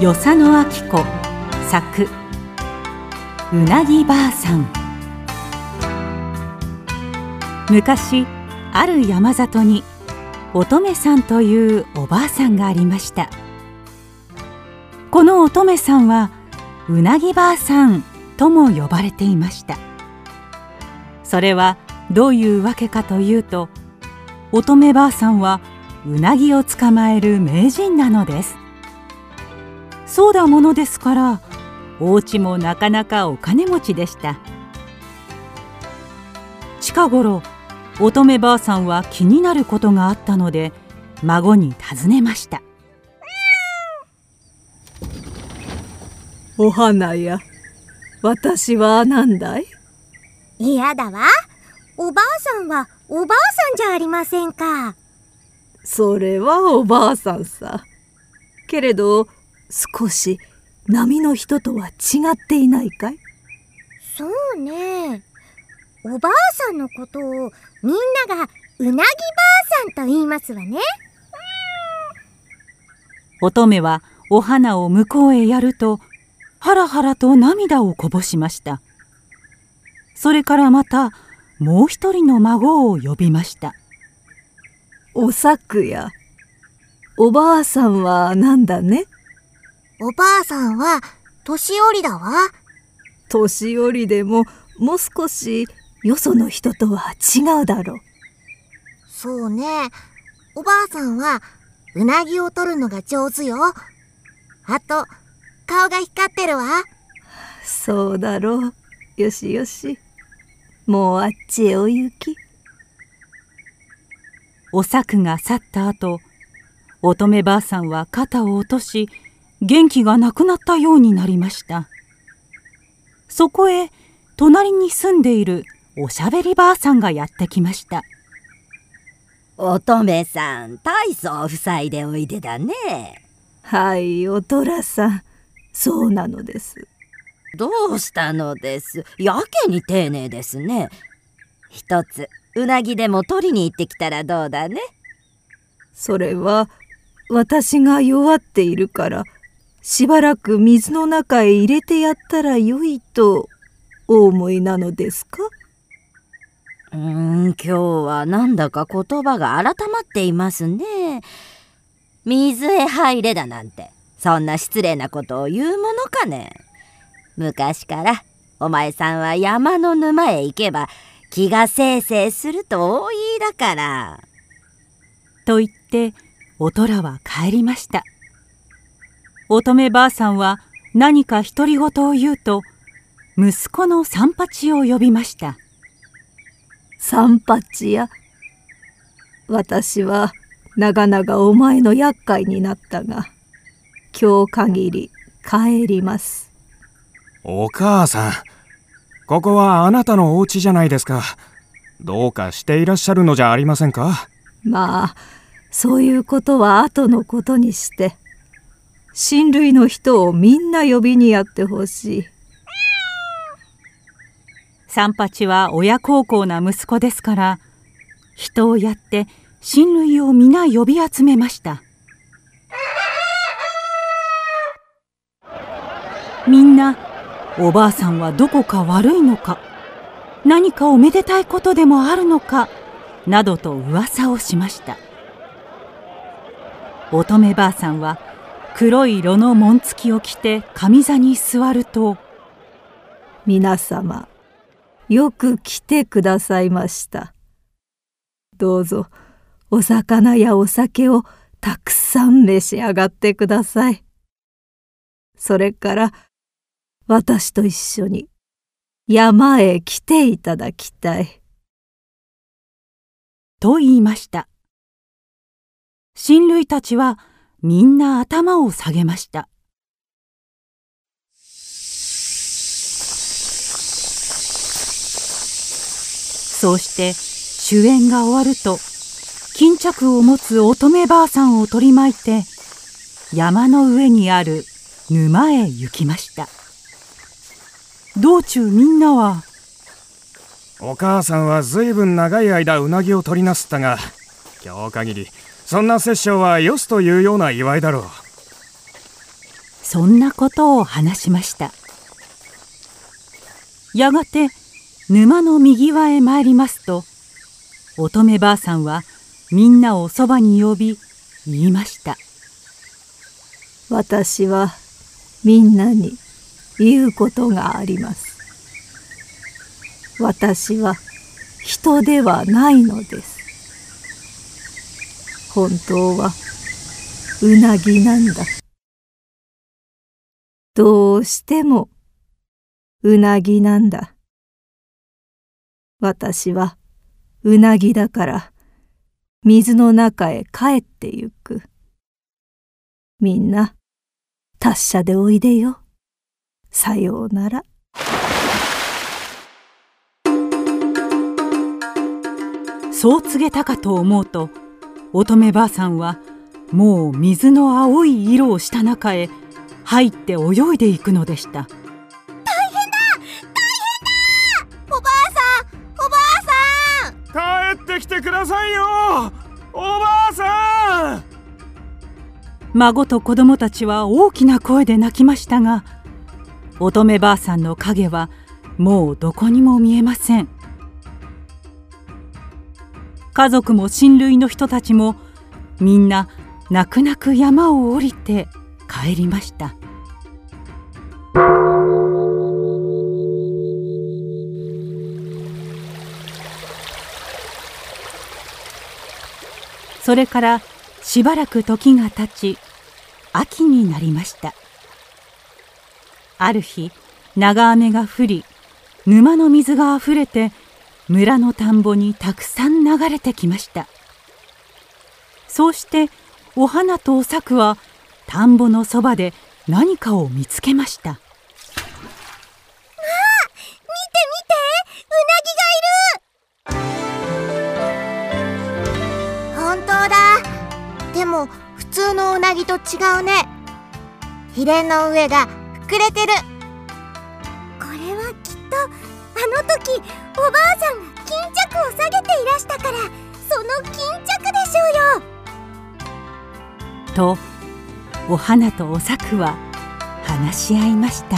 与謝野明子。作うなぎばあさん。昔ある山里に乙女さんというおばあさんがありました。この乙女さんはうなぎばあさんとも呼ばれていました。それはどういうわけかというと乙女ばあさんはうなぎを捕まえる名人なのです。そうだものですからお家もなかなかお金持ちでした。近頃乙女ばあさんは気になることがあったので孫に尋ねました。お花や私は何だい？嫌だわ。おばあさんはおばあさんじゃありませんか。それはおばあさんさ。けれど少し波の人とは違っていないかい？そうね。おばあさんのことをみんながうなぎばあさんと言いますわね。乙女はお花を向こうへやるとハラハラと涙をこぼしました。それからまたもう一人の孫を呼びました。おさくや。おばあさんは何だね？おばあさんは年寄りだわ。年寄りでももう少しよその人とは違うだろう。そうね。おばあさんはうなぎを取るのが上手よ。あと顔が光ってるわ。そうだろう。よしよし。もうあっちへお行き。おさくが去った後乙女ばあさんは肩を落とし元気がなくなったようになりました。そこへ隣に住んでいるおしゃべりばあさんがやってきました。乙女さん大層塞いでおいでだね。はいおとらさん。そうなのです。どうしたのです？やけに丁寧ですね。一つうなぎでも取りに行ってきたらどうだね？それは私が弱っているからしばらく水の中へ入れてやったらよいとお思いなのですか？うーん今日はなんだか言葉が改まっていますね。水へ入れだなんて。そんな失礼なことを言うものかね。昔からお前さんは山の沼へ行けば気がせいせいすると大言いだから。と言っておとらは帰りました乙女ばあさんは何か独り言を言うと息子の三八を呼びました。三八や。私は長々お前の厄介になったが今日限り帰ります。お母さんここはあなたのお家じゃないですか。どうかしていらっしゃるのじゃありませんか？まあそういうことは後のことにして親類の人をみんな呼びにやってほしい。三八は親孝行な息子ですから人をやって親類を皆呼び集めました。みんなおばあさんはどこか悪いのか何かおめでたいことでもあるのかなどと噂をしました。乙女ばあさんは黒い色の紋付きを着て上座に座ると皆様よく来てくださいました。どうぞお魚やお酒をたくさん召し上がってください。それから私と一緒に山へ来ていただきたい。と言いました。親類たちはみんな頭を下げました。そうして終演が終わると巾着を持つ乙女ばあさんを取り巻いて山の上にある沼へ行きました。道中みんなはお母さんはずいぶん長い間うなぎを取りなすったが今日限りそんな殺生はよすというような祝いだろう。そんなことを話しました。やがて沼の右側へ参りますと乙女ばあさんはみんなをそばに呼び言いました。私はみんなに言うことがあります。私は人ではないのです本当はうなぎなんだ。どうしてもうなぎなんだ。私はうなぎだから水の中へ帰ってゆく。みんな達者でおいでよ。さようなら。そう告げたかと思うと乙女ばあさんはもう水の青い色をした中へ入って泳いでいくのでした。大変だ大変だおばあさんおばあさん帰ってきてくださいよ。おばあさん。孫と子供たちは大きな声で泣きましたが乙女ばあさんの影はもうどこにも見えません家族も親類の人たちもみんな泣く泣く山を降りて帰りました。それからしばらく時が経ち秋になりました。ある日長雨が降り沼の水があふれて村の田んぼにたくさん流れてきました。そうしてお花とお作は田んぼのそばで何かを見つけました。見て見てうなぎがいる。本当だ。でも普通のうなぎと違うね。ヒレの上が膨れてる。の時おばあさんが巾着を下げていらしたからその巾着でしょうよ。とお花とお作は話し合いました。